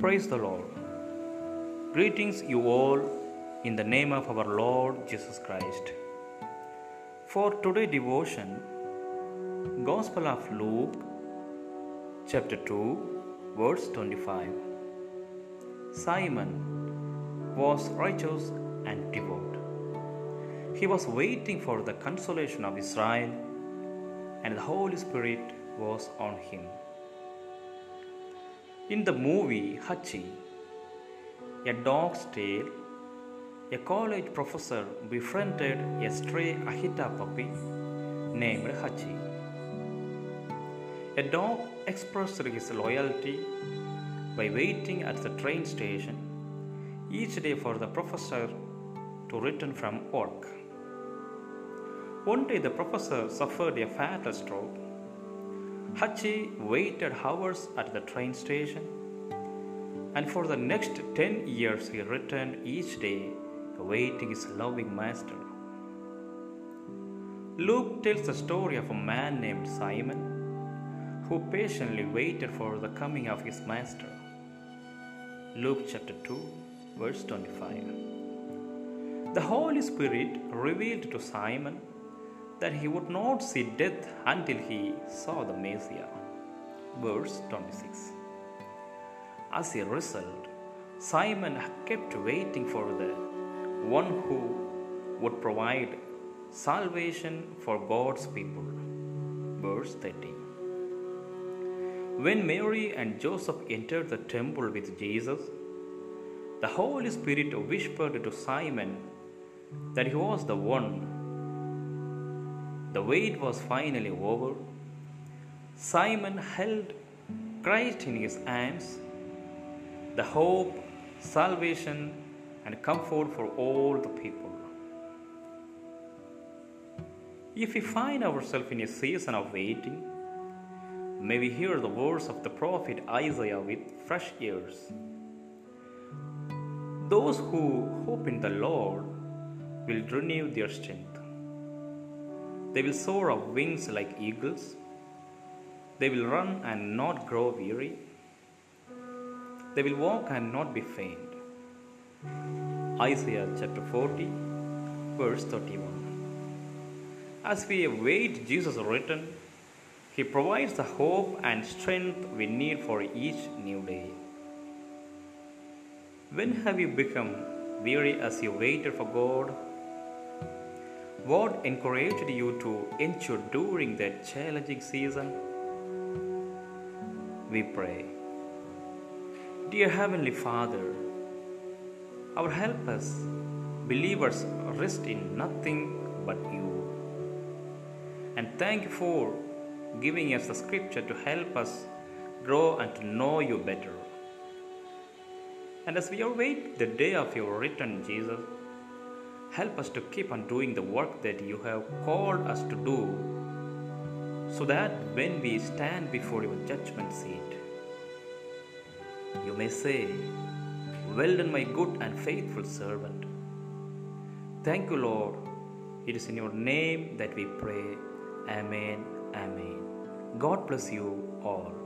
Praise the Lord. Greetings, you all, in the name of our Lord Jesus Christ. For today devotion, Gospel of Luke, chapter 2, verse 25. Simon was righteous and devout. He was waiting for the consolation of Israel, and the Holy Spirit was on him. In the movie Hachi, A Dog's Tale, a college professor befriended a stray Akita puppy named Hachi. A dog expressed his loyalty by waiting at the train station each day for the professor to return from work. One day the professor suffered a fatal stroke. Hachi waited hours at the train station, and for the next 10 years he returned each day awaiting his loving master. Luke tells the story of a man named Simon who patiently waited for the coming of his master. Luke chapter 2, verse 25. The Holy Spirit revealed to Simon that he would not see death until he saw the Messiah. Verse 26. As a result, Simon kept waiting for the one who would provide salvation for God's people. Verse 30. When Mary and Joseph entered the temple with Jesus, the Holy Spirit whispered to Simon that he was the one. The wait was finally over. Simon held Christ in his arms, the hope, salvation, and comfort for all the people. If we find ourselves in a season of waiting, may we hear the words of the prophet Isaiah with fresh ears. Those who hope in the Lord will renew their strength. They will soar on wings like eagles. They will run and not grow weary. They will walk and not be faint. Isaiah chapter 40, verse 31. As we await Jesus' return, He provides the hope and strength we need for each new day. When have you become weary as you waited for God? What encouraged you to endure during that challenging season? We pray. Dear Heavenly Father, our helpers, believers rest in nothing but you. And thank you for giving us the scripture to help us grow and to know you better. And as we await the day of your return, Jesus, help us to keep on doing the work that you have called us to do, so that when we stand before your judgment seat, you may say, Well done, my good and faithful servant. Thank you, Lord. It is in your name that we pray. Amen. Amen. God bless you all.